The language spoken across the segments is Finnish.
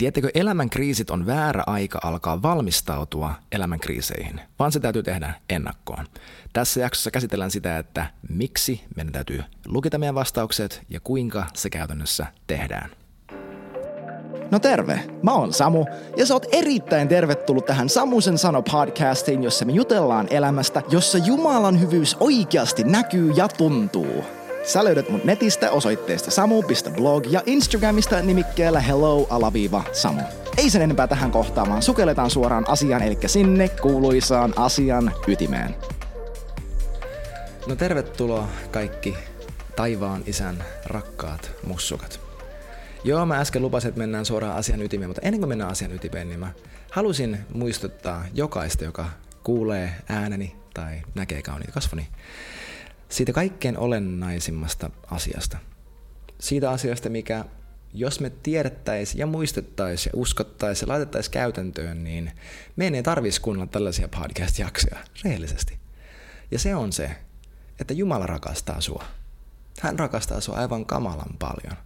Tiettekö, elämän kriisit on väärä aika alkaa valmistautua elämän kriiseihin, vaan se täytyy tehdä ennakkoon. Tässä jaksossa käsitellään sitä, että miksi meidän täytyy lukita meidän vastaukset ja kuinka se käytännössä tehdään. No terve, mä oon Samu ja sä oot erittäin tervetullut tähän Samusen sano podcastiin, jossa me jutellaan elämästä, jossa Jumalan hyvyys oikeasti näkyy ja tuntuu. Sä löydät mut netistä osoitteesta samu.blog ja Instagramista nimikkeellä hello-samu. Ei sen enempää tähän kohtaan, vaan sukelletaan suoraan asiaan, eli sinne kuuluisaan asian ytimeen. No tervetuloa kaikki taivaan isän rakkaat mussukat. Joo, mä äsken lupasin, että mennään suoraan asian ytimeen, mutta ennen kuin mennään asian ytimeen, niin mä halusin muistuttaa jokaista, joka kuulee ääneni tai näkee kauniita kasvoni, siitä kaikkein olennaisimmasta asiasta. Siitä asiasta, mikä jos me tiedettäisiin ja muistettaisiin ja uskottaisiin ja laitettaisiin käytäntöön, niin meidän ei tarvitsisi kuunnella tällaisia podcast-jaksoja, rehellisesti. Ja se on se, että Jumala rakastaa sua. Hän rakastaa sua aivan kamalan paljon.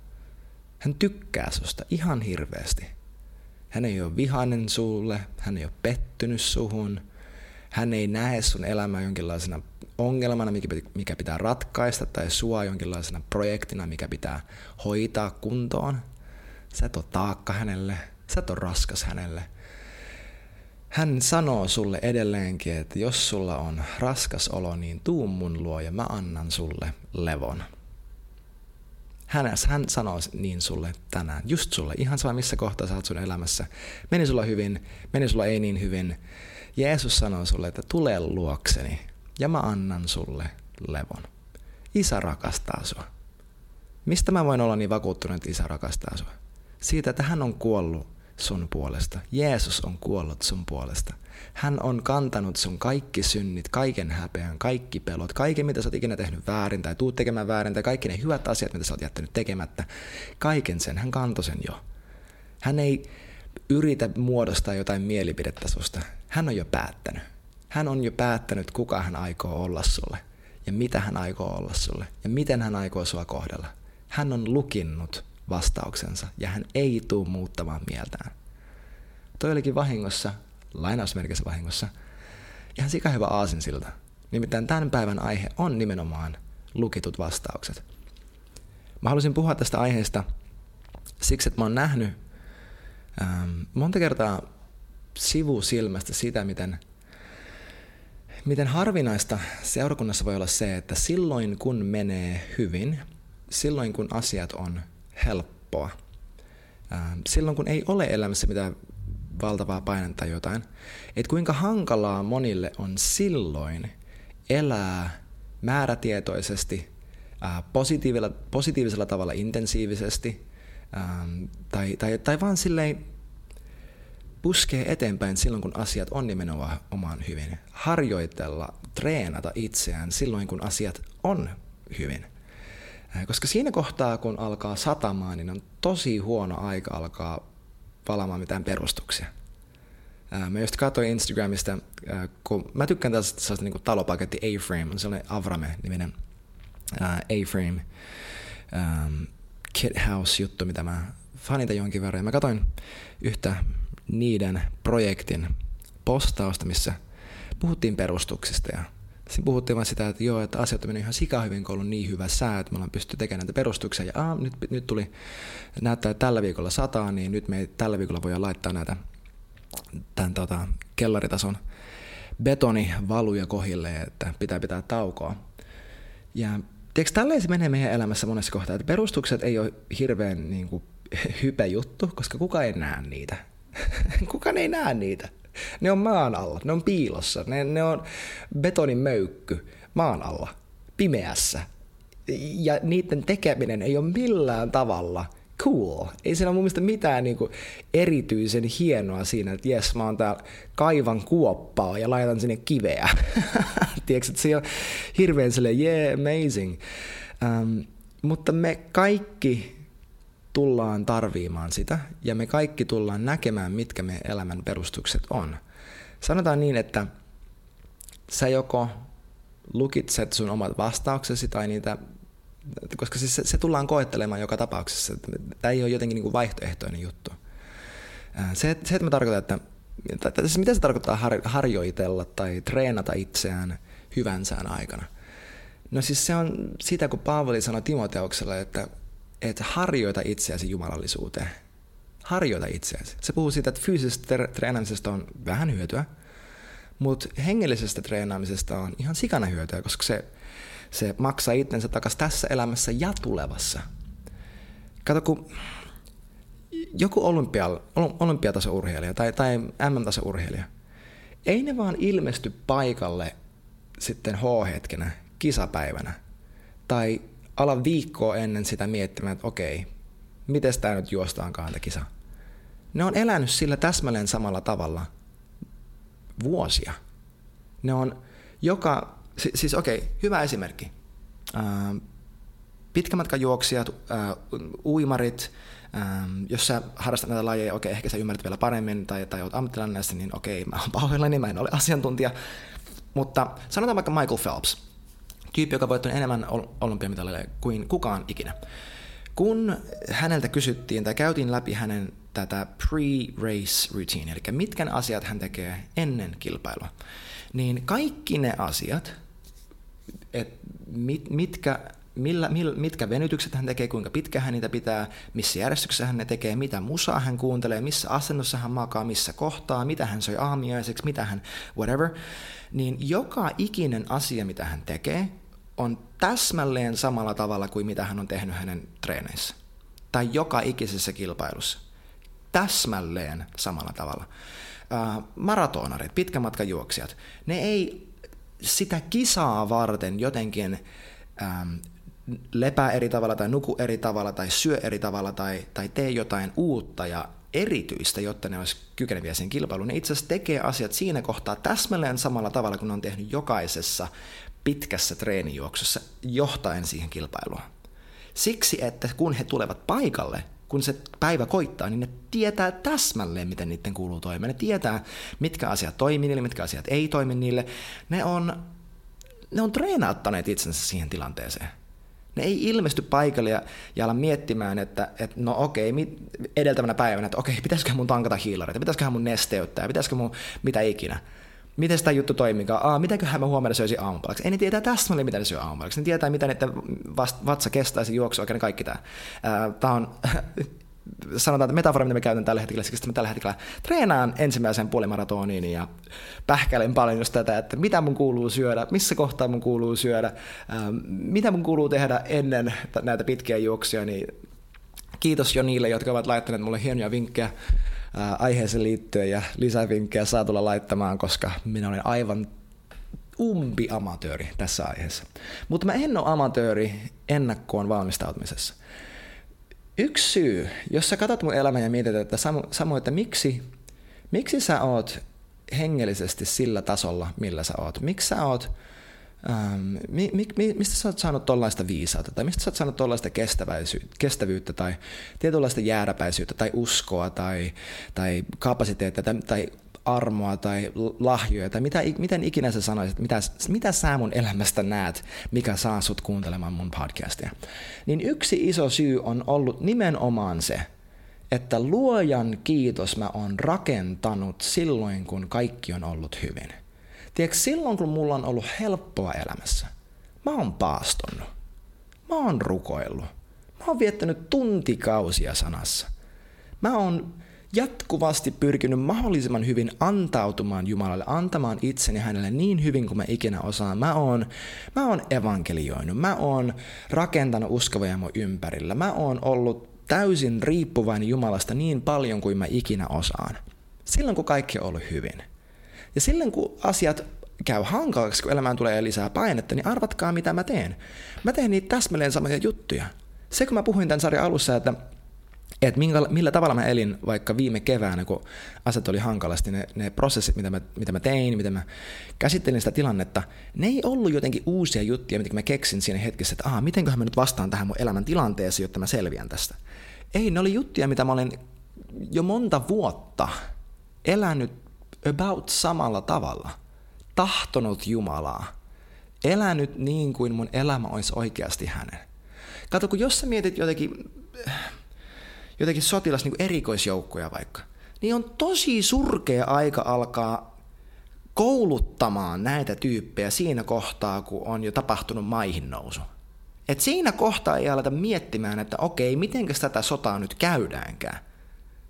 Hän tykkää susta ihan hirveästi. Hän ei ole vihainen sulle, hän ei ole pettynyt suhun, hän ei näe sun elämää jonkinlaisena ongelmana, mikä pitää ratkaista, tai sua jonkinlaisena projektina, mikä pitää hoitaa kuntoon. Sä et ole taakka hänelle, sä et ole raskas hänelle. Hän sanoo sulle edelleenkin, että jos sulla on raskas olo, niin tuu mun luo ja mä annan sulle levon. Hän, hän sanoo niin sulle tänään, just sulle, ihan sama missä kohtaa sä oot sun elämässä. Meni sulla hyvin, meni sulla ei niin hyvin. Jeesus sanoo sulle, että tule luokseni, ja mä annan sulle levon. Isä rakastaa sua. Mistä mä voin olla niin vakuuttunut, että isä rakastaa sua? Siitä, että hän on kuollut sun puolesta. Jeesus on kuollut sun puolesta. Hän on kantanut sun kaikki synnit, kaiken häpeän, kaikki pelot, kaiken mitä sä oot ikinä tehnyt väärin tai tuut tekemään väärin tai kaikki ne hyvät asiat, mitä sä oot jättänyt tekemättä. Kaiken sen, hän kantoi sen jo. Hän ei yritä muodostaa jotain mielipidettä susta. Hän on jo päättänyt. Hän on jo päättänyt, kuka hän aikoo olla sulle ja mitä hän aikoo olla sulle ja miten hän aikoo sua kohdella. Hän on lukinnut vastauksensa ja hän ei tule muuttamaan mieltään. Toi olikin vahingossa, lainausmerkissä vahingossa, ihan sika hyvä aasinsilta. Nimittäin tämän päivän aihe on nimenomaan lukitut vastaukset. Mä halusin puhua tästä aiheesta siksi, että mä oon nähnyt ähm, monta kertaa sivusilmästä sitä, miten Miten harvinaista seurakunnassa voi olla se, että silloin kun menee hyvin, silloin kun asiat on helppoa, silloin kun ei ole elämässä mitään valtavaa painetta tai jotain, että kuinka hankalaa monille on silloin elää määrätietoisesti, positiivisella, positiivisella tavalla intensiivisesti, tai, tai, tai vaan silleen puskee eteenpäin silloin, kun asiat on nimenomaan omaan hyvin. Harjoitella, treenata itseään silloin, kun asiat on hyvin. Koska siinä kohtaa, kun alkaa satamaan, niin on tosi huono aika alkaa palaamaan mitään perustuksia. Mä just katsoin Instagramista, kun mä tykkään tästä sellaista niin talopaketti A-Frame, on sellainen Avrame-niminen A-Frame um, Kit House-juttu, mitä mä fanita jonkin verran. Ja mä katsoin yhtä niiden projektin postausta, missä puhuttiin perustuksista ja Siinä puhuttiin vain sitä, että joo, että asiat on mennyt ihan sikahyvin, kun on niin hyvä sää, että me ollaan pystytty tekemään näitä perustuksia. Ja aah, nyt, nyt tuli, näyttää, että tällä viikolla sataa, niin nyt me ei tällä viikolla voidaan laittaa näitä tämän tota, kellaritason betonivaluja kohille, että pitää pitää taukoa. Ja tiedätkö, tälleen se menee meidän elämässä monessa kohtaa, että perustukset ei ole hirveän niin kuin, hype juttu, koska kuka ei näe niitä. Kukaan ei näe niitä. Ne on maan alla, ne on piilossa, ne, ne on betonin möykky maan alla, pimeässä. Ja niiden tekeminen ei ole millään tavalla cool. Ei siinä ole mun mielestä mitään niin kuin erityisen hienoa siinä, että jes, mä oon täällä kaivan kuoppaa ja laitan sinne kiveä. Tiedätkö, että se on hirveän silleen, yeah, amazing. Um, mutta me kaikki tullaan tarviimaan sitä ja me kaikki tullaan näkemään, mitkä meidän elämän perustukset on. Sanotaan niin, että sä joko lukitset sun omat vastauksesi tai niitä, koska siis se, se tullaan koettelemaan joka tapauksessa. Tämä ei ole jotenkin niin vaihtoehtoinen juttu. Se, se että mä tarkoitan, että mitä se tarkoittaa har, harjoitella tai treenata itseään hyvän sään aikana? No siis se on sitä, kun Paavali sanoi Timoteukselle, että, että harjoita itseäsi jumalallisuuteen. Harjoita itseäsi. Se puhuu siitä, että fyysisestä treenaamisesta on vähän hyötyä, mutta hengellisestä treenaamisesta on ihan sikana hyötyä, koska se, se maksaa itsensä takaisin tässä elämässä ja tulevassa. Kato, kun joku olympia, olympiataso-urheilija tai, tai MM-taso-urheilija, ei ne vaan ilmesty paikalle sitten H-hetkenä, kisapäivänä, tai ala viikkoa ennen sitä miettimään, että okei, miten tämä nyt juostaankaan tämä kisa. Ne on elänyt sillä täsmälleen samalla tavalla vuosia. Ne on joka, siis okei, hyvä esimerkki. pitkämatkajuoksijat, uimarit, Ähm, jos sä harrastat näitä lajeja, okei, ehkä sä ymmärrät vielä paremmin tai, tai oot ammattilainen näissä, niin okei, mä oon pahoillani, mä en ole asiantuntija. Mutta sanotaan vaikka Michael Phelps, tyyppi, joka voittanut enemmän olympiamitaleja kuin kukaan ikinä. Kun häneltä kysyttiin tai käytiin läpi hänen tätä pre-race routine, eli mitkä asiat hän tekee ennen kilpailua, niin kaikki ne asiat, että mit, mitkä millä, millä, mitkä venytykset hän tekee, kuinka pitkä hän niitä pitää, missä järjestyksessä hän ne tekee, mitä musaa hän kuuntelee, missä asennossa hän makaa, missä kohtaa, mitä hän söi aamiaiseksi, mitä hän, whatever, niin joka ikinen asia, mitä hän tekee, on täsmälleen samalla tavalla kuin mitä hän on tehnyt hänen treeneissä. Tai joka ikisessä kilpailussa. Täsmälleen samalla tavalla. Uh, maratonarit, pitkämatkajuoksijat, ne ei sitä kisaa varten jotenkin ähm, lepää eri tavalla tai nuku eri tavalla tai syö eri tavalla tai, tai tee jotain uutta ja erityistä, jotta ne olisi kykeneviä siihen kilpailuun. Ne itse asiassa tekee asiat siinä kohtaa täsmälleen samalla tavalla kuin ne on tehnyt jokaisessa pitkässä treenijuoksussa johtaen siihen kilpailuun. Siksi, että kun he tulevat paikalle, kun se päivä koittaa, niin ne tietää täsmälleen, miten niiden kuuluu toimia. Ne tietää, mitkä asiat toimii niille, mitkä asiat ei toimi niille. Ne on, ne on treenauttaneet itsensä siihen tilanteeseen. Ne ei ilmesty paikalle ja, ja ala miettimään, että, että no okei, mit, edeltävänä päivänä, että okei, pitäisikö mun tankata hiilareita, pitäisiköhän mun nesteyttää, pitäisikö mun mitä ikinä. Miten sitä juttu toimikaan? Aa, mitäköhän mä huomenna söisin aamupalaksi? Ei ne tietää täsmälleen, mitä ne syö aamupalaksi. Ne tietää, mitä niiden vatsa kestäisi juoksu oikein kaikki tämä. Tämä on sanotaan, että metafora, mitä me käytän tällä hetkellä, siksi mä tällä hetkellä treenaan ensimmäisen puolimaratoniin ja pähkäilen paljon just tätä, että mitä mun kuuluu syödä, missä kohtaa mun kuuluu syödä, mitä mun kuuluu tehdä ennen näitä pitkiä juoksuja, niin kiitos jo niille, jotka ovat laittaneet mulle hienoja vinkkejä aiheeseen liittyen ja lisävinkkejä saa tulla laittamaan, koska minä olen aivan umpi amatööri tässä aiheessa. Mutta mä en ole amatööri ennakkoon valmistautumisessa. Yksi syy, jos sä katsot mun elämää ja mietit, että Samu, Samu että miksi, miksi sä oot hengellisesti sillä tasolla, millä sä oot? Miksi sä oot, ähm, mi, mi, mistä sä oot saanut tollaista viisautta, tai mistä sä oot saanut tollaista kestävyyttä, tai tietynlaista jääräpäisyyttä, tai uskoa, tai, tai kapasiteettia, tai, tai armoa tai lahjoja tai mitä, miten ikinä sä sanoisit, mitä, mitä sä mun elämästä näet, mikä saa sut kuuntelemaan mun podcastia. Niin yksi iso syy on ollut nimenomaan se, että luojan kiitos mä oon rakentanut silloin, kun kaikki on ollut hyvin. Tiedätkö, silloin kun mulla on ollut helppoa elämässä, mä oon paastonut. Mä oon rukoillut. Mä oon viettänyt tuntikausia sanassa. Mä oon jatkuvasti pyrkinyt mahdollisimman hyvin antautumaan Jumalalle, antamaan itseni hänelle niin hyvin kuin mä ikinä osaan. Mä oon, mä oon evankelioinut, mä oon rakentanut uskovoja mun ympärillä, mä oon ollut täysin riippuvainen Jumalasta niin paljon kuin mä ikinä osaan. Silloin kun kaikki on ollut hyvin. Ja silloin kun asiat käy hankalaksi, kun elämään tulee lisää painetta, niin arvatkaa mitä mä teen. Mä teen niitä täsmälleen samoja juttuja. Se kun mä puhuin tämän sarjan alussa, että että minkä, millä tavalla mä elin vaikka viime keväänä, kun asiat oli hankalasti, ne, ne prosessit, mitä mä, mitä mä tein, miten mä käsittelin sitä tilannetta, ne ei ollut jotenkin uusia juttuja, mitä mä keksin siinä hetkessä, että aha, mitenköhän mä nyt vastaan tähän mun elämän tilanteeseen, jotta mä selviän tästä. Ei, ne oli juttuja, mitä mä olen jo monta vuotta elänyt about samalla tavalla, tahtonut Jumalaa, elänyt niin kuin mun elämä olisi oikeasti hänen. Kato, kun jos sä mietit jotenkin jotenkin sotilas niin erikoisjoukkoja vaikka, niin on tosi surkea aika alkaa kouluttamaan näitä tyyppejä siinä kohtaa, kun on jo tapahtunut maihin nousu. Et siinä kohtaa ei aleta miettimään, että okei, miten tätä sotaa nyt käydäänkään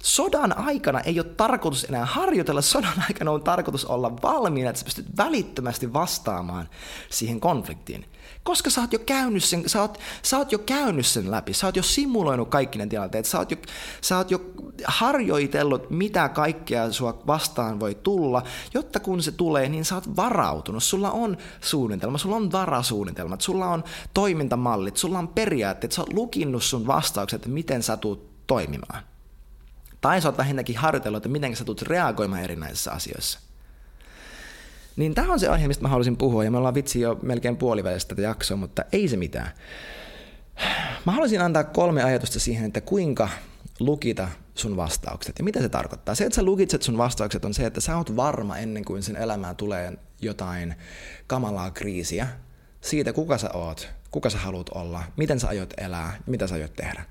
sodan aikana ei ole tarkoitus enää harjoitella, sodan aikana on tarkoitus olla valmiina, että sä pystyt välittömästi vastaamaan siihen konfliktiin. Koska sä oot jo käynyt sen, sä oot, sä oot jo käynyt sen läpi, sä oot jo simuloinut kaikki ne tilanteet, sä oot, jo, sä oot jo harjoitellut, mitä kaikkea sua vastaan voi tulla, jotta kun se tulee, niin sä oot varautunut. Sulla on suunnitelma, sulla on varasuunnitelmat, sulla on toimintamallit, sulla on periaatteet, sä oot lukinnut sun vastaukset, miten sä tuut toimimaan. Tai sä oot vähintäänkin harjoitellut, että miten sä tulet reagoimaan erinäisissä asioissa. Niin tämä on se aihe, mistä mä haluaisin puhua, ja me ollaan vitsi jo melkein puolivälistä tätä jaksoa, mutta ei se mitään. Mä haluaisin antaa kolme ajatusta siihen, että kuinka lukita sun vastaukset. Ja mitä se tarkoittaa? Se, että sä lukitset sun vastaukset, on se, että sä oot varma ennen kuin sen elämään tulee jotain kamalaa kriisiä siitä, kuka sä oot, kuka sä haluat olla, miten sä aiot elää, mitä sä aiot tehdä.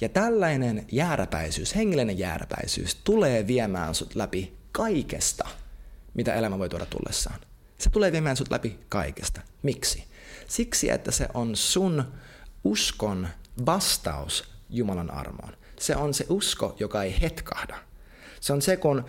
Ja tällainen jääräpäisyys, hengellinen jääräpäisyys tulee viemään sut läpi kaikesta, mitä elämä voi tuoda tullessaan. Se tulee viemään sut läpi kaikesta. Miksi? Siksi, että se on sun uskon vastaus Jumalan armoon. Se on se usko, joka ei hetkahda. Se on se, kun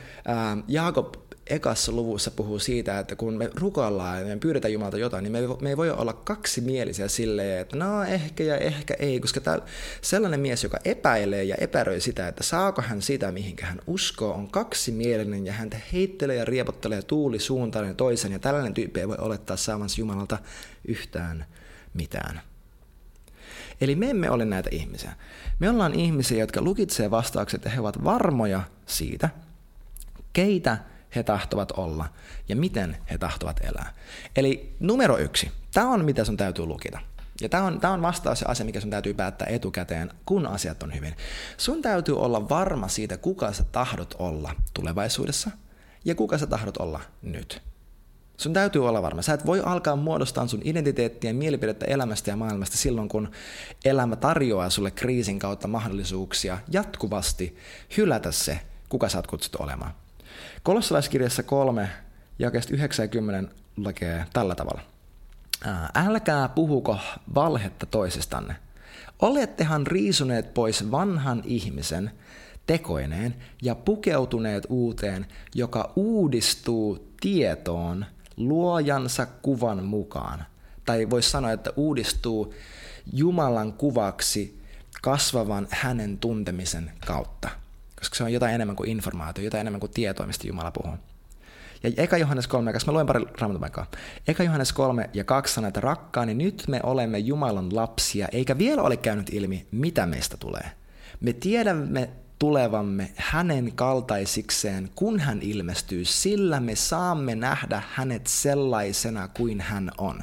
Jaakob ekassa luvussa puhuu siitä, että kun me rukoillaan ja me pyydetään Jumalta jotain, niin me ei, me ei voi olla kaksimielisiä silleen, että no ehkä ja ehkä ei, koska tää, sellainen mies, joka epäilee ja epäröi sitä, että saako hän sitä, mihinkä hän uskoo, on kaksimielinen ja häntä heittelee ja riepottelee tuuli suuntaan ja toisen, ja tällainen tyyppi ei voi olettaa saavansa Jumalalta yhtään mitään. Eli me emme ole näitä ihmisiä. Me ollaan ihmisiä, jotka lukitsee vastaukset ja he ovat varmoja siitä, keitä he tahtovat olla ja miten he tahtovat elää. Eli numero yksi, tämä on mitä sun täytyy lukita. Ja tämä on, tämä on vastaus se asia, mikä sun täytyy päättää etukäteen, kun asiat on hyvin. Sun täytyy olla varma siitä, kuka sä tahdot olla tulevaisuudessa ja kuka sä tahdot olla nyt. Sun täytyy olla varma. Sä et voi alkaa muodostaa sun identiteettiä ja mielipidettä elämästä ja maailmasta silloin, kun elämä tarjoaa sulle kriisin kautta mahdollisuuksia jatkuvasti hylätä se, kuka sä oot kutsuttu olemaan. Kolossalaiskirjassa 3, jakeesta 90 lukee tällä tavalla. Älkää puhuko valhetta toisestanne. Olettehan riisuneet pois vanhan ihmisen tekoineen ja pukeutuneet uuteen, joka uudistuu tietoon luojansa kuvan mukaan. Tai voisi sanoa, että uudistuu Jumalan kuvaksi kasvavan hänen tuntemisen kautta koska se on jotain enemmän kuin informaatio, jotain enemmän kuin tietoa, mistä Jumala puhuu. Ja Eka Johannes 3, ja mä luen pari raamatun Eka Johannes 3 ja 2 sanoo, että rakkaani, nyt me olemme Jumalan lapsia, eikä vielä ole käynyt ilmi, mitä meistä tulee. Me tiedämme tulevamme hänen kaltaisikseen, kun hän ilmestyy, sillä me saamme nähdä hänet sellaisena kuin hän on.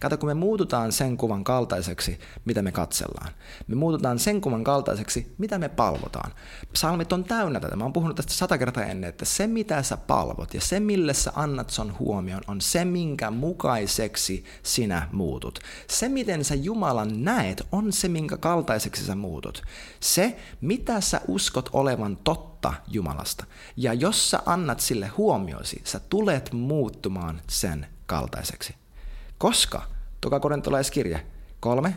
Kato, kun me muututaan sen kuvan kaltaiseksi, mitä me katsellaan. Me muututaan sen kuvan kaltaiseksi, mitä me palvotaan. Psalmit on täynnä tätä. Mä oon puhunut tästä sata kertaa ennen, että se mitä sä palvot ja se millä sä annat son huomioon on se, minkä mukaiseksi sinä muutut. Se, miten sä Jumalan näet, on se, minkä kaltaiseksi sä muutut. Se, mitä sä uskot olevan totta Jumalasta. Ja jos sä annat sille huomioisi, sä tulet muuttumaan sen kaltaiseksi. Koska, tuokaa korintolaiskirja 3,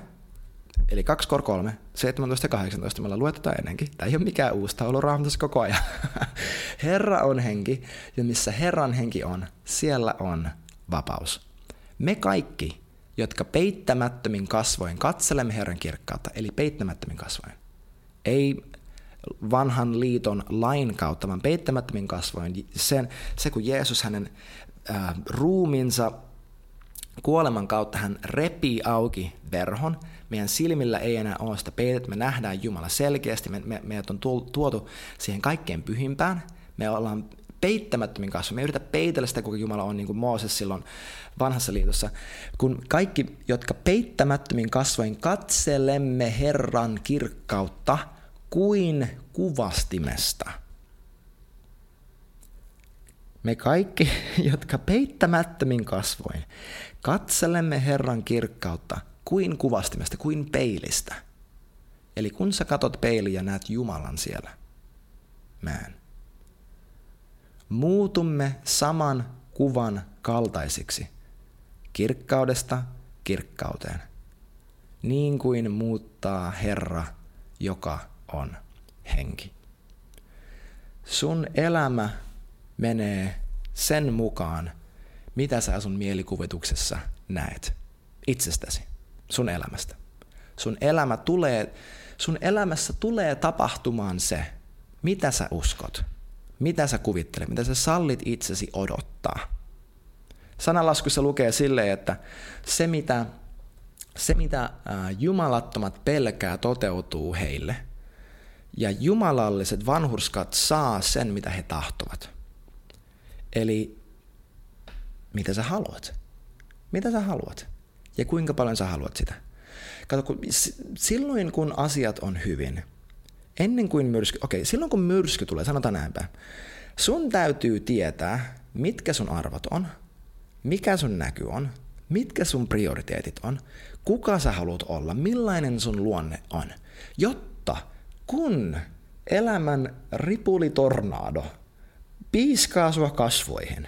eli 2 kor 3, 17 ja 18, me ollaan luettu ennenkin. Tämä ei ole mikään uusi, tämä on ollut koko ajan. Herra on henki, ja missä Herran henki on, siellä on vapaus. Me kaikki, jotka peittämättömin kasvoin katselemme Herran kirkkautta, eli peittämättömin kasvoin. Ei vanhan liiton lain kautta, vaan peittämättömin kasvoin. Sen, se, kun Jeesus hänen ää, ruumiinsa kuoleman kautta hän repii auki verhon, meidän silmillä ei enää ole sitä peitettä, me nähdään Jumala selkeästi, me, me, meidät on tuotu siihen kaikkein pyhimpään, me ollaan peittämättömin kasvoin. Me ei yritä peitellä sitä, kuka Jumala on, niin kuin Mooses silloin vanhassa liitossa. Kun kaikki, jotka peittämättömin kasvoin katselemme Herran kirkkautta – kuin kuvastimesta. Me kaikki, jotka peittämättömin kasvoin katselemme Herran kirkkautta kuin kuvastimesta, kuin peilistä. Eli kun sä katot peiliä näet Jumalan siellä, man, muutumme saman kuvan kaltaisiksi, kirkkaudesta kirkkauteen, niin kuin muuttaa Herra, joka on henki. Sun elämä menee sen mukaan, mitä sä sun mielikuvituksessa näet itsestäsi, sun elämästä. Sun, elämä tulee, sun elämässä tulee tapahtumaan se, mitä sä uskot, mitä sä kuvittelet, mitä sä sallit itsesi odottaa. Sanalaskussa lukee silleen, että se mitä, se mitä jumalattomat pelkää toteutuu heille, ja jumalalliset vanhurskat saa sen, mitä he tahtovat. Eli mitä sä haluat? Mitä sä haluat? Ja kuinka paljon sä haluat sitä? Kato, kun, silloin kun asiat on hyvin, ennen kuin myrsky, okei, okay, silloin kun myrsky tulee, sanotaan näinpä, sun täytyy tietää, mitkä sun arvot on, mikä sun näky on, mitkä sun prioriteetit on, kuka sä haluat olla, millainen sun luonne on, jotta kun elämän ripulitornaado piiskaa sua kasvoihin,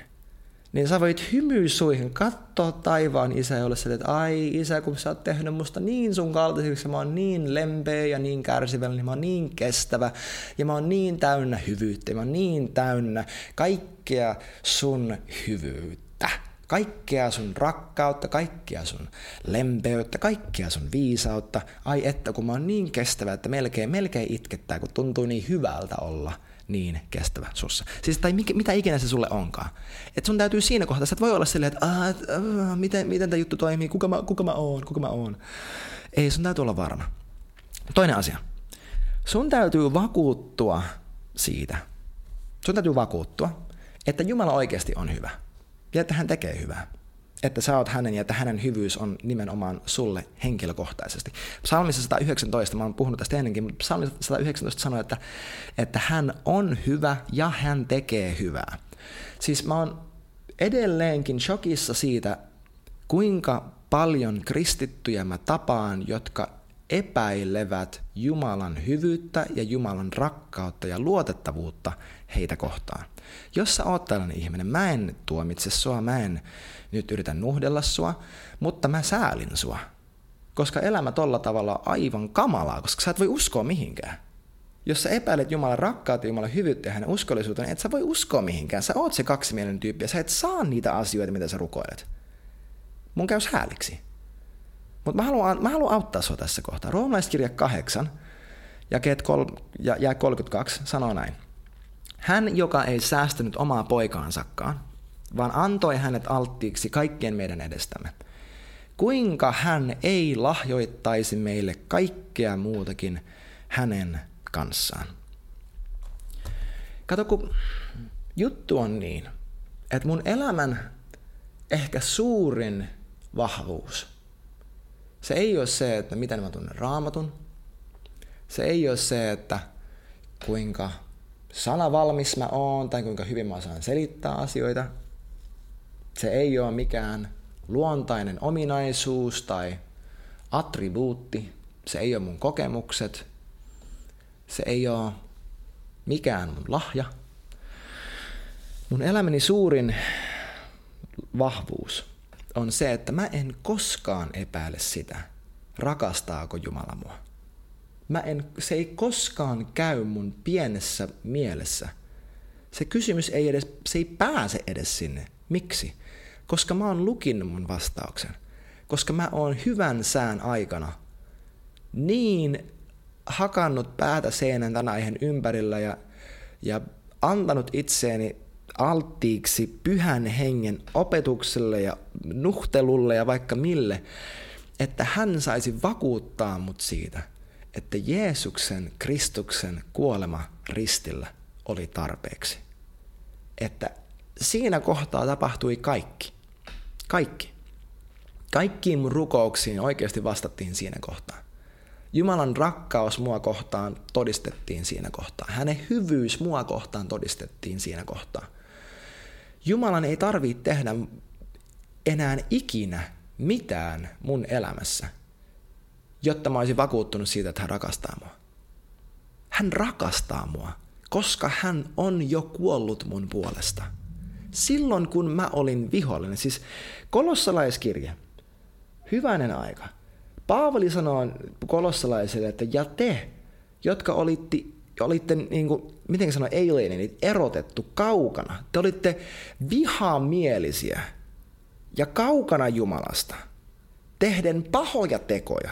niin sä voit hymyä suihin, katsoa taivaan isä, jolle sä että ai isä, kun sä oot tehnyt musta niin sun kaltaiseksi, mä oon niin lempeä ja niin kärsivällinen, mä oon niin kestävä ja mä oon niin täynnä hyvyyttä, mä oon niin täynnä kaikkea sun hyvyyttä. Kaikkea sun rakkautta, kaikkea sun lempeyttä, kaikkea sun viisautta. Ai että kun mä oon niin kestävä, että melkein, melkein itkettää, kun tuntuu niin hyvältä olla – niin kestävä sussa. Siis, tai mikä, mitä ikinä se sulle onkaan. Et sun täytyy siinä kohtaa, että voi olla silleen, että äh, äh, miten, miten tämä juttu toimii, kuka mä, kuka mä oon, kuka mä oon. Ei, sun täytyy olla varma. Toinen asia. Sun täytyy vakuuttua siitä, sun täytyy vakuuttua, että Jumala oikeasti on hyvä ja että hän tekee hyvää että sä oot hänen ja että hänen hyvyys on nimenomaan sulle henkilökohtaisesti. Psalmissa 119, mä oon puhunut tästä ennenkin, mutta psalmissa 119 sanoo, että, että hän on hyvä ja hän tekee hyvää. Siis mä oon edelleenkin shokissa siitä, kuinka paljon kristittyjä mä tapaan, jotka epäilevät Jumalan hyvyyttä ja Jumalan rakkautta ja luotettavuutta heitä kohtaan. Jos sä oot tällainen ihminen, mä en tuomitse sua, mä en nyt yritä nuhdella sua, mutta mä säälin sua. Koska elämä tolla tavalla on aivan kamalaa, koska sä et voi uskoa mihinkään. Jos sä epäilet Jumalan rakkautta Jumalan hyvyyttä ja hänen uskollisuuteen, niin et sä voi uskoa mihinkään. Sä oot se kaksimielinen tyyppi ja sä et saa niitä asioita, mitä sä rukoilet. Mun käy hääliksi. Mutta mä haluan, mä haluan auttaa sua tässä kohtaa. Roomalaiskirja 8, jakeet kol, ja, ja 32 sanoo näin. Hän, joka ei säästänyt omaa poikaansakaan, vaan antoi hänet alttiiksi kaikkien meidän edestämme. Kuinka hän ei lahjoittaisi meille kaikkea muutakin hänen kanssaan. Kato, kun juttu on niin, että mun elämän ehkä suurin vahvuus, se ei ole se, että miten mä tunnen raamatun. Se ei ole se, että kuinka sanavalmis mä oon tai kuinka hyvin mä osaan selittää asioita. Se ei ole mikään luontainen ominaisuus tai attribuutti. Se ei ole mun kokemukset. Se ei ole mikään mun lahja. Mun elämäni suurin vahvuus on se, että mä en koskaan epäile sitä, rakastaako Jumala mua. Mä en, se ei koskaan käy mun pienessä mielessä. Se kysymys ei edes, se ei pääse edes sinne. Miksi? Koska mä oon lukinnut mun vastauksen. Koska mä oon hyvän sään aikana niin hakannut päätä seinän tämän aiheen ympärillä ja, ja antanut itseeni alttiiksi pyhän hengen opetukselle ja nuhtelulle ja vaikka mille, että hän saisi vakuuttaa mut siitä, että Jeesuksen, Kristuksen kuolema ristillä oli tarpeeksi. Että siinä kohtaa tapahtui kaikki. Kaikki. Kaikkiin mun rukouksiin oikeasti vastattiin siinä kohtaa. Jumalan rakkaus mua kohtaan todistettiin siinä kohtaa. Hänen hyvyys mua kohtaan todistettiin siinä kohtaa. Jumalan ei tarvitse tehdä enää ikinä mitään mun elämässä, jotta mä olisin vakuuttunut siitä, että hän rakastaa mua. Hän rakastaa mua koska hän on jo kuollut mun puolesta. Silloin kun mä olin vihollinen, siis kolossalaiskirja, hyvänen aika. Paavali sanoo kolossalaisille, että ja te, jotka olitte, olitte niin kuin, miten sanoo, alienit, erotettu kaukana. Te olitte vihamielisiä ja kaukana Jumalasta, tehden pahoja tekoja.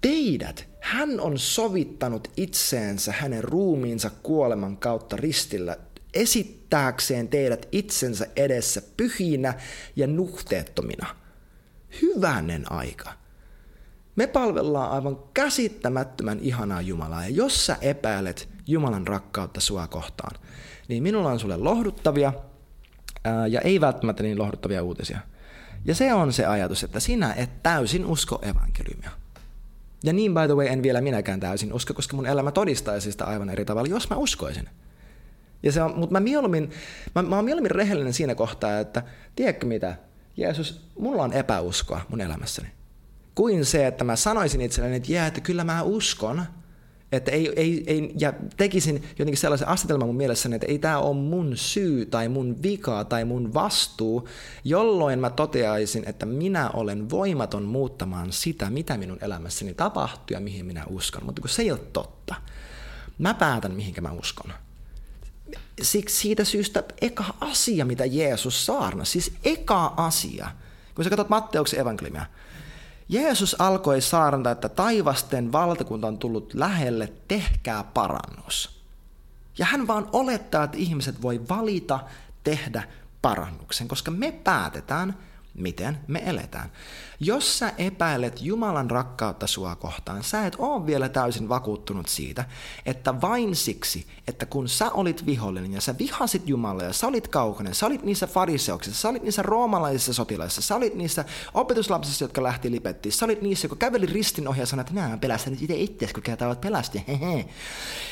Teidät hän on sovittanut itseensä hänen ruumiinsa kuoleman kautta ristillä esittääkseen teidät itsensä edessä pyhinä ja nuhteettomina. Hyvänen aika. Me palvellaan aivan käsittämättömän ihanaa Jumalaa, ja jos sä epäilet Jumalan rakkautta sua kohtaan, niin minulla on sulle lohduttavia ää, ja ei välttämättä niin lohduttavia uutisia. Ja se on se ajatus, että sinä et täysin usko evankeliumia. Ja niin by the way en vielä minäkään täysin usko, koska mun elämä todistaisi sitä aivan eri tavalla, jos mä uskoisin. Ja se on, mutta mä, mieluummin, mä, mä oon mieluummin rehellinen siinä kohtaa, että tiedätkö mitä, Jeesus, mulla on epäuskoa mun elämässäni. Kuin se, että mä sanoisin itselleni, että jää, että kyllä mä uskon, että ei, ei, ei, ja tekisin jotenkin sellaisen asetelman mun mielessäni, että ei tämä ole mun syy tai mun vika tai mun vastuu, jolloin mä toteaisin, että minä olen voimaton muuttamaan sitä, mitä minun elämässäni tapahtuu ja mihin minä uskon. Mutta kun se ei ole totta, mä päätän, mihinkä mä uskon. Siksi siitä syystä eka asia, mitä Jeesus saarna, siis eka asia, kun sä katsot Matteuksen evankeliumia, Jeesus alkoi saarnata, että taivasten valtakunta on tullut lähelle, tehkää parannus. Ja hän vaan olettaa, että ihmiset voi valita tehdä parannuksen, koska me päätetään, miten me eletään. Jos sä epäilet Jumalan rakkautta sua kohtaan, sä et ole vielä täysin vakuuttunut siitä, että vain siksi, että kun sä olit vihollinen ja sä vihasit Jumalaa ja sä olit kaukainen, sä olit niissä fariseuksissa, sä olit niissä roomalaisissa sotilaissa, sä olit niissä opetuslapsissa, jotka lähti lipettiin, sä olit niissä, jotka käveli ristin ohi ja sanoi, että nää pelästä nyt itse kun ketä olet pelästi.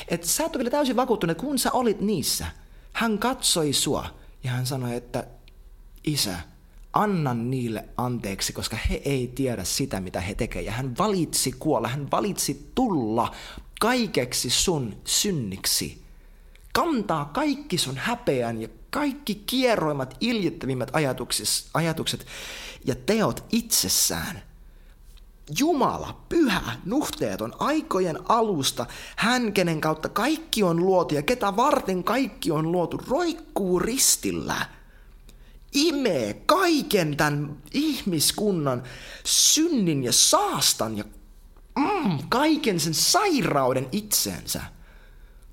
Että sä et ole vielä täysin vakuuttunut, kun sä olit niissä, hän katsoi sua ja hän sanoi, että isä, anna niille anteeksi, koska he ei tiedä sitä, mitä he tekevät. Ja hän valitsi kuolla, hän valitsi tulla kaikeksi sun synniksi. Kantaa kaikki sun häpeän ja kaikki kierroimat, iljettävimmät ajatukset ja teot itsessään. Jumala, pyhä, nuhteeton, aikojen alusta, hän kenen kautta kaikki on luotu ja ketä varten kaikki on luotu, roikkuu ristillä – imee kaiken tämän ihmiskunnan synnin ja saastan ja mm, kaiken sen sairauden itseensä.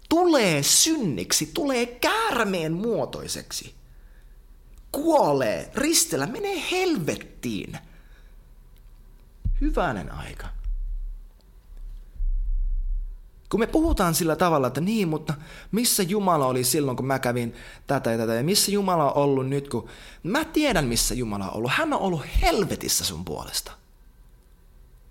Tulee synniksi, tulee käärmeen muotoiseksi. Kuolee, ristellä, menee helvettiin. Hyvänen aika. Kun me puhutaan sillä tavalla, että niin, mutta missä Jumala oli silloin, kun mä kävin tätä ja tätä, ja missä Jumala on ollut nyt, kun mä tiedän, missä Jumala on ollut. Hän on ollut helvetissä sun puolesta.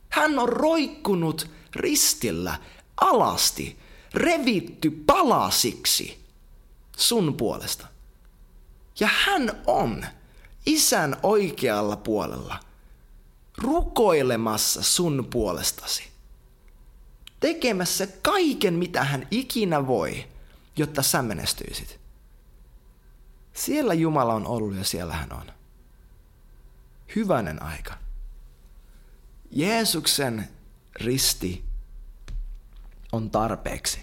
Hän on roikkunut ristillä alasti, revitty palasiksi sun puolesta. Ja hän on isän oikealla puolella rukoilemassa sun puolestasi tekemässä kaiken, mitä hän ikinä voi, jotta sä menestyisit. Siellä Jumala on ollut ja siellä hän on. Hyvänen aika. Jeesuksen risti on tarpeeksi.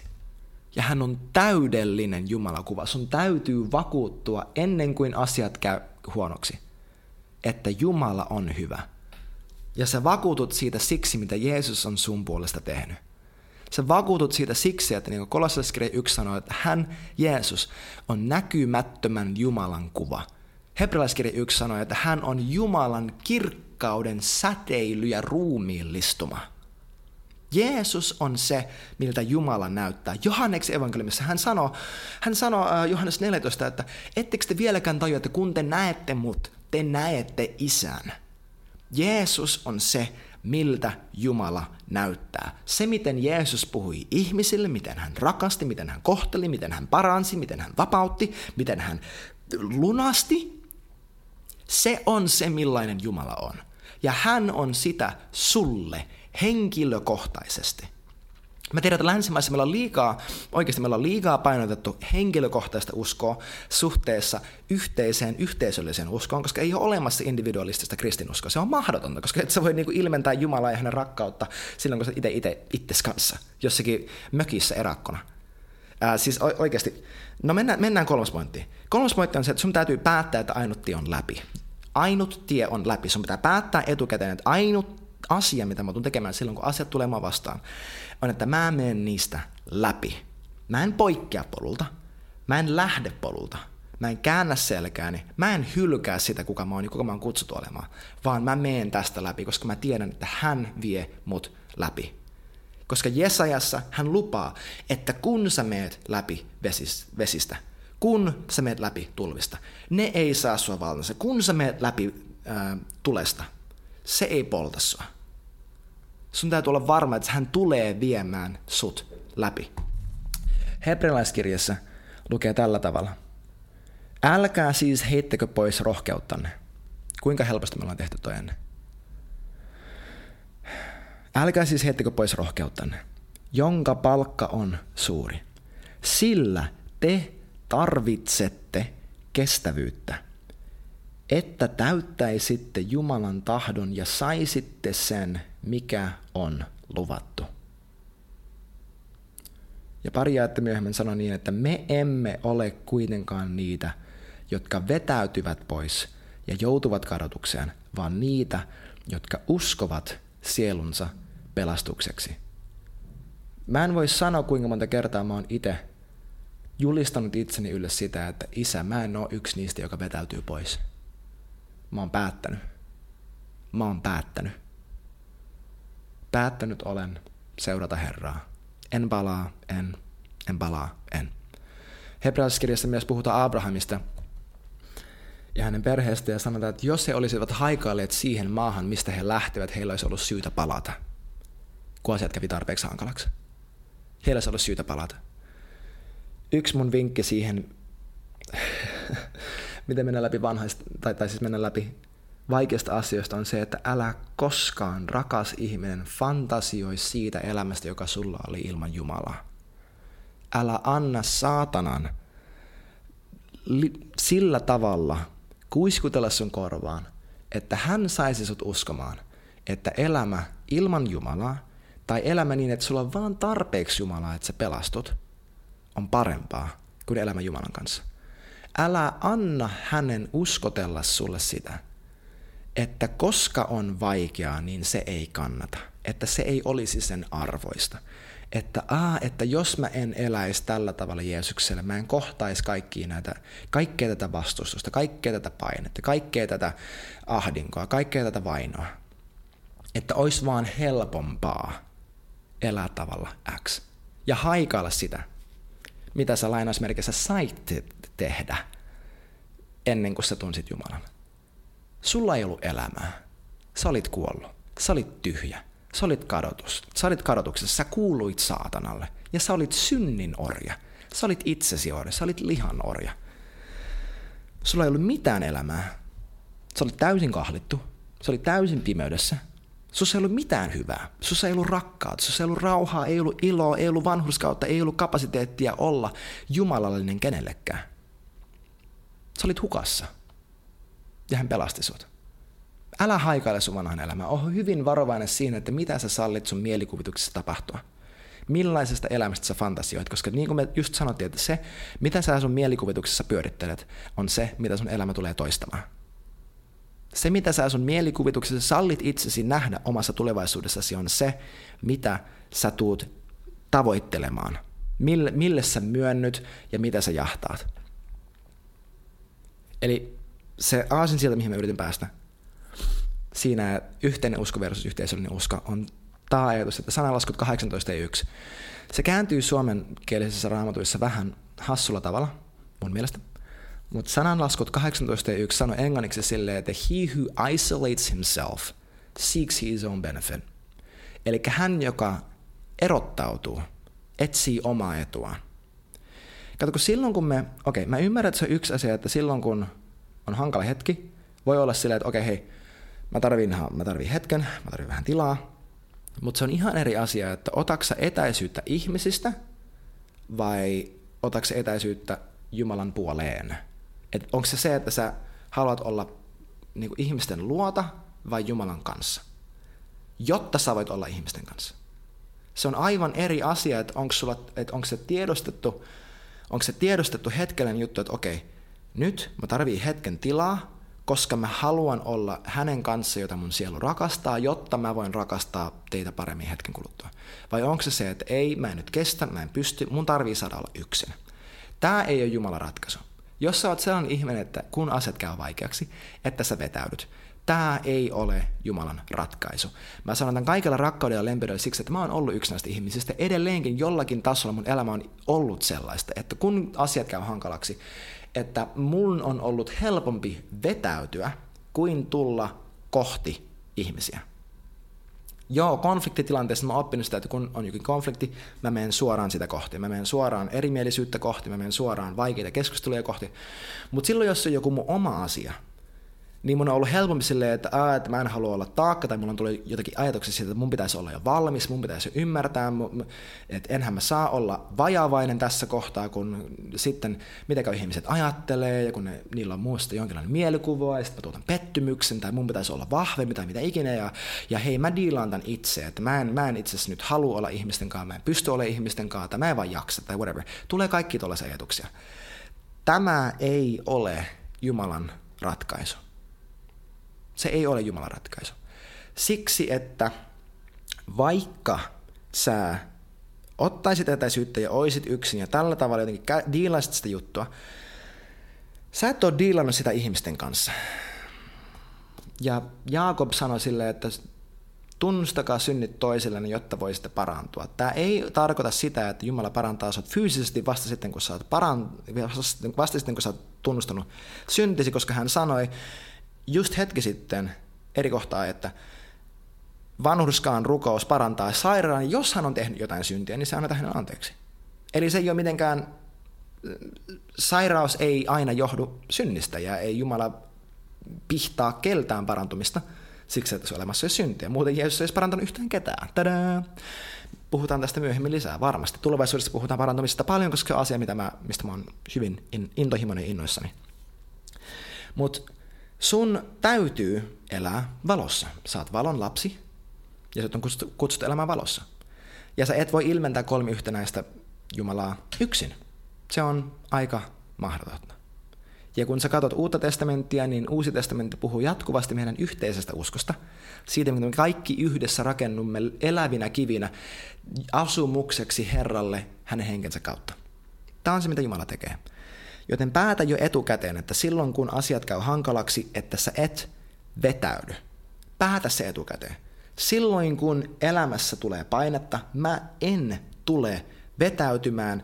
Ja hän on täydellinen Jumalakuva. Sun täytyy vakuuttua ennen kuin asiat käy huonoksi, että Jumala on hyvä. Ja sä vakuutut siitä siksi, mitä Jeesus on sun puolesta tehnyt. Sä vakuutut siitä siksi, että niin kuin 1 sanoo, että hän, Jeesus, on näkymättömän Jumalan kuva. Hebrealaiskirja 1 sanoo, että hän on Jumalan kirkkauden säteily ja ruumiillistuma. Jeesus on se, miltä Jumala näyttää. Johanneksen evankeliumissa hän sanoo, hän sanoo uh, Johannes 14, että ettekö te vieläkään tajua, että kun te näette mut, te näette isän. Jeesus on se, miltä Jumala näyttää. Se, miten Jeesus puhui ihmisille, miten hän rakasti, miten hän kohteli, miten hän paransi, miten hän vapautti, miten hän lunasti, se on se, millainen Jumala on. Ja hän on sitä sulle henkilökohtaisesti. Mä tiedän, että länsimaissa meillä on liikaa, oikeasti meillä on liikaa painotettu henkilökohtaista uskoa suhteessa yhteiseen yhteisölliseen uskoon, koska ei ole olemassa individualistista kristinuskoa. Se on mahdotonta, koska et sä voi niinku ilmentää Jumalaa ja hänen rakkautta silloin, kun sä itse itse itses kanssa, jossakin mökissä erakkona. Ää, siis oikeasti, no mennään, mennään kolmas pointtiin. Kolmas pointti on se, että sun täytyy päättää, että ainut tie on läpi. Ainut tie on läpi. Sun pitää päättää etukäteen, että ainut asia, mitä mä tulen tekemään silloin, kun asiat tulee vastaan, on, että mä menen niistä läpi. Mä en poikkea polulta. Mä en lähde polulta. Mä en käännä selkääni. Mä en hylkää sitä, kuka mä oon ja kuka mä oon kutsuttu olemaan. Vaan mä menen tästä läpi, koska mä tiedän, että hän vie mut läpi. Koska Jesajassa hän lupaa, että kun sä meet läpi vesistä, kun sä meet läpi tulvista, ne ei saa sua valtansa. Kun sä meet läpi ää, tulesta, se ei polta sua. Sun täytyy olla varma, että hän tulee viemään sut läpi. Hebrealaiskirjassa lukee tällä tavalla. Älkää siis heittekö pois rohkeuttanne. Kuinka helposti me ollaan tehty toi ennen? Älkää siis heittekö pois rohkeuttanne, jonka palkka on suuri. Sillä te tarvitsette kestävyyttä että täyttäisitte Jumalan tahdon ja saisitte sen, mikä on luvattu. Ja pari jaetta myöhemmin sanoi niin, että me emme ole kuitenkaan niitä, jotka vetäytyvät pois ja joutuvat kadotukseen, vaan niitä, jotka uskovat sielunsa pelastukseksi. Mä en voi sanoa, kuinka monta kertaa mä oon itse julistanut itseni ylle sitä, että isä, mä en ole yksi niistä, joka vetäytyy pois. Mä oon päättänyt. Mä oon päättänyt. Päättänyt olen seurata Herraa. En palaa, en, en palaa, en. Hebrealaiskirjassa myös puhutaan Abrahamista ja hänen perheestä ja sanotaan, että jos he olisivat haikailleet siihen maahan, mistä he lähtevät, heillä olisi ollut syytä palata. Kun asiat kävi tarpeeksi hankalaksi. Heillä olisi ollut syytä palata. Yksi mun vinkki siihen miten mennä läpi vanhaista, tai, tai siis mennä läpi vaikeista asioista on se, että älä koskaan, rakas ihminen, fantasioi siitä elämästä, joka sulla oli ilman Jumalaa. Älä anna saatanan li- sillä tavalla kuiskutella sun korvaan, että hän saisi sut uskomaan, että elämä ilman Jumalaa tai elämä niin, että sulla on vaan tarpeeksi Jumalaa, että sä pelastut, on parempaa kuin elämä Jumalan kanssa. Älä anna hänen uskotella sulle sitä, että koska on vaikeaa, niin se ei kannata. Että se ei olisi sen arvoista. Että, aa, että jos mä en eläisi tällä tavalla Jeesukselle, mä en kohtaisi kaikkia näitä, kaikkea tätä vastustusta, kaikkea tätä painetta, kaikkea tätä ahdinkoa, kaikkea tätä vainoa. Että olisi vaan helpompaa elää tavalla X. Ja haikailla sitä, mitä sä lainausmerkissä sait tehdä ennen kuin sä tunsit Jumalan. Sulla ei ollut elämää. Sä olit kuollut. Sä olit tyhjä. Sä olit kadotus. Sä olit kadotuksessa. Sä kuuluit saatanalle. Ja sä olit synnin orja. Sä olit itsesi orja. Sä olit lihan orja. Sulla ei ollut mitään elämää. Sä olit täysin kahlittu. Sä olit täysin pimeydessä. Sussa ei ollut mitään hyvää. Sussa ei ollut rakkautta, sussa ei ollut rauhaa, ei ollut iloa, ei ollut vanhurskautta, ei ollut kapasiteettia olla jumalallinen kenellekään. Sä olit hukassa. Ja hän pelasti sut. Älä haikaile sun vanhan elämää. Ole hyvin varovainen siinä, että mitä sä sallit sun mielikuvituksessa tapahtua. Millaisesta elämästä sä fantasioit, koska niin kuin me just sanottiin, että se, mitä sä sun mielikuvituksessa pyörittelet, on se, mitä sun elämä tulee toistamaan. Se, mitä sä sun mielikuvituksessa sallit itsesi nähdä omassa tulevaisuudessasi, on se, mitä sä tuut tavoittelemaan. Mille, mille sä myönnyt ja mitä sä jahtaat. Eli se aasin sieltä, mihin mä yritin päästä, siinä yhteinen usko versus yhteisöllinen usko on tämä ajatus, että sananlaskut 18 ja 1. Se kääntyy suomenkielisessä raamatuissa vähän hassulla tavalla, mun mielestä. Mutta sananlaskut 18 ja 1 sanoi englanniksi silleen, että he who isolates himself seeks his own benefit. Eli hän, joka erottautuu, etsii omaa etuaan. Kato, kun silloin kun me, okei, okay, mä ymmärrän, että se on yksi asia, että silloin kun on hankala hetki, voi olla silleen, että okei, okay, hei, mä tarviin, mä tarviin hetken, mä tarviin vähän tilaa, Mutta se on ihan eri asia, että otaksa etäisyyttä ihmisistä vai otaksa etäisyyttä Jumalan puoleen. Et onko se se, että sä haluat olla niinku ihmisten luota vai Jumalan kanssa, jotta sä voit olla ihmisten kanssa. Se on aivan eri asia, että onko, sulla, että onko se tiedostettu, onko se tiedostettu hetkellinen juttu, että okei, nyt mä tarvii hetken tilaa, koska mä haluan olla hänen kanssa, jota mun sielu rakastaa, jotta mä voin rakastaa teitä paremmin hetken kuluttua. Vai onko se se, että ei, mä en nyt kestä, mä en pysty, mun tarvii saada olla yksin. Tämä ei ole Jumalan ratkaisu. Jos sä oot sellainen ihminen, että kun asiat käy vaikeaksi, että sä vetäydyt, Tämä ei ole Jumalan ratkaisu. Mä sanon tämän kaikella rakkaudella ja lempeydellä siksi, että mä oon ollut yksi näistä ihmisistä. Edelleenkin jollakin tasolla mun elämä on ollut sellaista, että kun asiat käy hankalaksi, että mun on ollut helpompi vetäytyä kuin tulla kohti ihmisiä. Joo, konfliktitilanteessa mä oon oppinut sitä, että kun on jokin konflikti, mä menen suoraan sitä kohti. Mä menen suoraan erimielisyyttä kohti, mä menen suoraan vaikeita keskusteluja kohti. Mutta silloin, jos on joku mun oma asia, niin mun on ollut helpompi silleen, että, ää, että mä en halua olla taakka, tai mulla on tullut jotakin ajatuksia siitä, että mun pitäisi olla jo valmis, mun pitäisi ymmärtää, että enhän mä saa olla vajavainen tässä kohtaa, kun sitten mitä ihmiset ajattelee, ja kun ne, niillä on muusta jonkinlainen mielikuva, ja sitten mä tuotan pettymyksen, tai mun pitäisi olla vahvempi, tai mitä ikinä, ja, ja hei, mä diilaan tämän itse, että mä en, mä en itse asiassa nyt halua olla ihmisten kanssa, mä en pysty olemaan ihmisten kanssa, tai mä en vaan jaksa, tai whatever. Tulee kaikki tuollaisia ajatuksia. Tämä ei ole Jumalan ratkaisu. Se ei ole Jumalan ratkaisu. Siksi, että vaikka sä ottaisit etäisyyttä ja oisit yksin ja tällä tavalla jotenkin diilaisit sitä juttua, sä et ole diilannut sitä ihmisten kanssa. Ja Jaakob sanoi silleen, että tunnustakaa synnit toisillenne, jotta voisitte parantua. Tämä ei tarkoita sitä, että Jumala parantaa sinut fyysisesti vasta sitten, kun sä oot, paran, vasta sitten, kun sä oot tunnustanut syntisi, koska hän sanoi, just hetki sitten eri kohtaa, että vanhurskaan rukous parantaa sairaan, jos hän on tehnyt jotain syntiä, niin se annetaan hänelle anteeksi. Eli se ei ole mitenkään, sairaus ei aina johdu synnistä ja ei Jumala pihtaa keltään parantumista siksi, että se on olemassa jo syntiä. Muuten Jeesus ei olisi parantanut yhtään ketään. Tadaa! Puhutaan tästä myöhemmin lisää varmasti. Tulevaisuudessa puhutaan parantumisesta paljon, koska se on asia, mitä mä, mistä mä oon hyvin intohimoinen innoissani. Mutta Sun täytyy elää valossa. Saat valon lapsi ja sut on kutsuttu elämään valossa. Ja sä et voi ilmentää kolmi yhtenäistä Jumalaa yksin. Se on aika mahdotonta. Ja kun sä katsot uutta testamenttia, niin uusi testamentti puhuu jatkuvasti meidän yhteisestä uskosta. Siitä, miten me kaikki yhdessä rakennumme elävinä kivinä asumukseksi Herralle hänen henkensä kautta. Tämä on se, mitä Jumala tekee. Joten päätä jo etukäteen, että silloin kun asiat käy hankalaksi, että sä et vetäydy. Päätä se etukäteen. Silloin kun elämässä tulee painetta, mä en tule vetäytymään,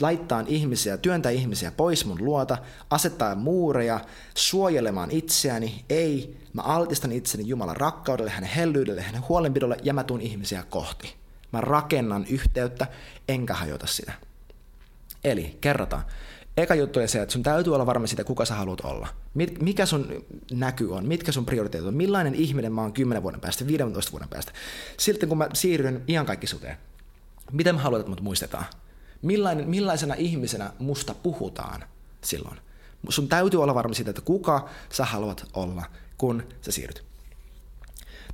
laittaa ihmisiä, työntää ihmisiä pois mun luota, asettaa muureja, suojelemaan itseäni. Ei, mä altistan itseni Jumalan rakkaudelle, hänen hellyydelle, hänen huolenpidolle ja mä tuun ihmisiä kohti. Mä rakennan yhteyttä, enkä hajota sitä. Eli kerrataan. Eka juttu on se, että sun täytyy olla varma siitä, kuka sä haluat olla. Mikä sun näky on, mitkä sun prioriteetit on, millainen ihminen mä oon 10 vuoden päästä, 15 vuoden päästä. Silti kun mä siirryn ihan kaikki suteen, miten mä haluan, että mut muistetaan? Millainen, millaisena ihmisenä musta puhutaan silloin? Sun täytyy olla varma siitä, että kuka sä haluat olla, kun sä siirryt.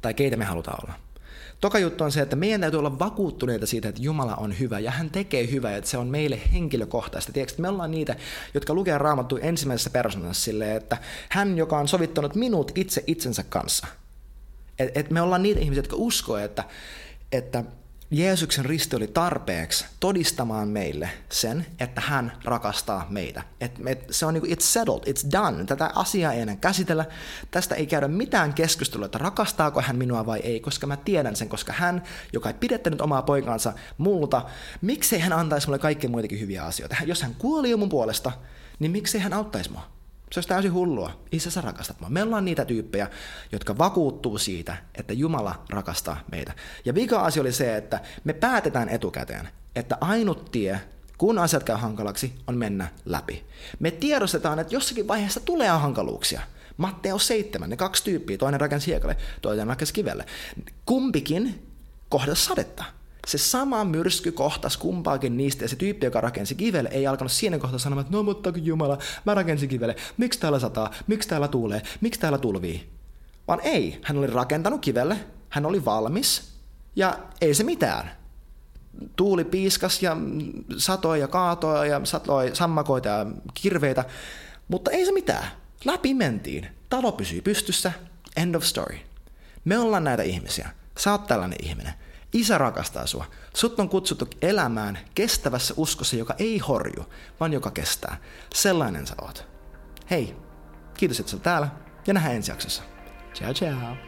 Tai keitä me halutaan olla. Toka juttu on se, että meidän täytyy olla vakuuttuneita siitä, että Jumala on hyvä ja hän tekee hyvää, että se on meille henkilökohtaista. Tiedätkö, me ollaan niitä, jotka lukee raamattu ensimmäisessä persoonassa silleen, että hän, joka on sovittanut minut itse itsensä kanssa. Et, et me ollaan niitä ihmisiä, jotka uskoo, että, että Jeesuksen risti oli tarpeeksi todistamaan meille sen, että hän rakastaa meitä. Et, et, se on niinku, it's settled, it's done. Tätä asiaa ei enää käsitellä. Tästä ei käydä mitään keskustelua, että rakastaako hän minua vai ei, koska mä tiedän sen, koska hän, joka ei pidettänyt omaa poikaansa multa, miksei hän antaisi mulle kaikkea muitakin hyviä asioita. Jos hän kuoli jo mun puolesta, niin miksei hän auttaisi mua? Se olisi täysin hullua. Isä, sä rakastat mua. Me ollaan niitä tyyppejä, jotka vakuuttuu siitä, että Jumala rakastaa meitä. Ja vika asia oli se, että me päätetään etukäteen, että ainut tie, kun asiat käy hankalaksi, on mennä läpi. Me tiedostetaan, että jossakin vaiheessa tulee hankaluuksia. Matteo 7, ne kaksi tyyppiä, toinen rakensi hiekalle, toinen rakensi kivelle. Kumpikin kohdata sadetta. Se sama myrsky kohtas kumpaakin niistä, ja se tyyppi, joka rakensi kivelle, ei alkanut siinä kohtaa sanomaan, että no mutta Jumala, mä rakensin kivelle, miksi täällä sataa, miksi täällä tuulee, miksi täällä tulvii. Vaan ei, hän oli rakentanut kivelle, hän oli valmis, ja ei se mitään. Tuuli piiskas ja satoi ja kaatoi ja satoi sammakoita ja kirveitä, mutta ei se mitään. Läpi mentiin. Talo pysyi pystyssä. End of story. Me ollaan näitä ihmisiä. Sä oot tällainen ihminen. Isä rakastaa sua. Sut on kutsuttu elämään kestävässä uskossa, joka ei horju, vaan joka kestää. Sellainen sä oot. Hei, kiitos, että sä täällä ja nähdään ensi jaksossa. Ciao, ciao.